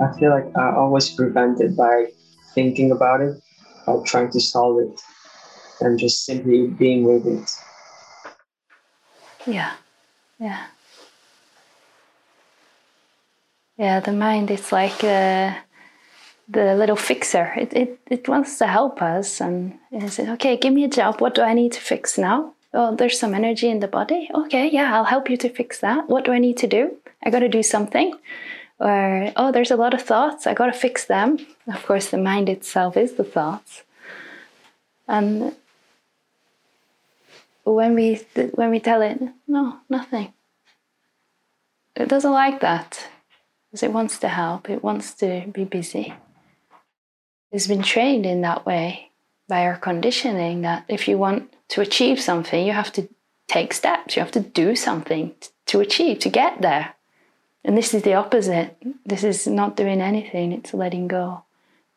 I feel like I always prevent it by thinking about it, or trying to solve it, and just simply being with it. Yeah, yeah. Yeah, the mind is like uh, the little fixer. It, it, it wants to help us and it says, okay, give me a job. What do I need to fix now? Oh, there's some energy in the body. Okay, yeah, I'll help you to fix that. What do I need to do? I got to do something. Or, oh, there's a lot of thoughts. I got to fix them. Of course, the mind itself is the thoughts. And when we when we tell it, no, nothing. It doesn't like that because it wants to help. It wants to be busy. It's been trained in that way by our conditioning that if you want to achieve something, you have to take steps. You have to do something to achieve to get there. And this is the opposite. This is not doing anything. It's letting go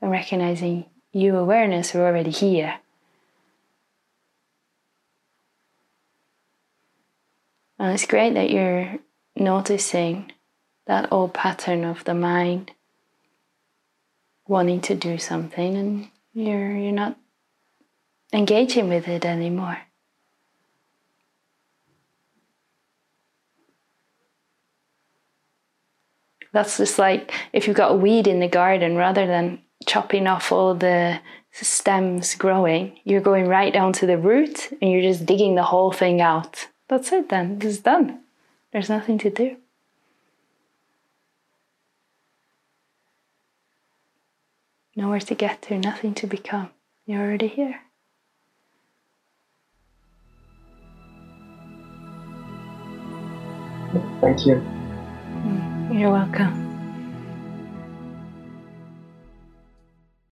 and recognizing you awareness are already here. And it's great that you're noticing that old pattern of the mind wanting to do something and you're you're not engaging with it anymore. That's just like if you've got a weed in the garden, rather than chopping off all the stems growing, you're going right down to the root and you're just digging the whole thing out. That's it then, it's done. There's nothing to do. Nowhere to get to, nothing to become. You're already here. Thank you. You're welcome.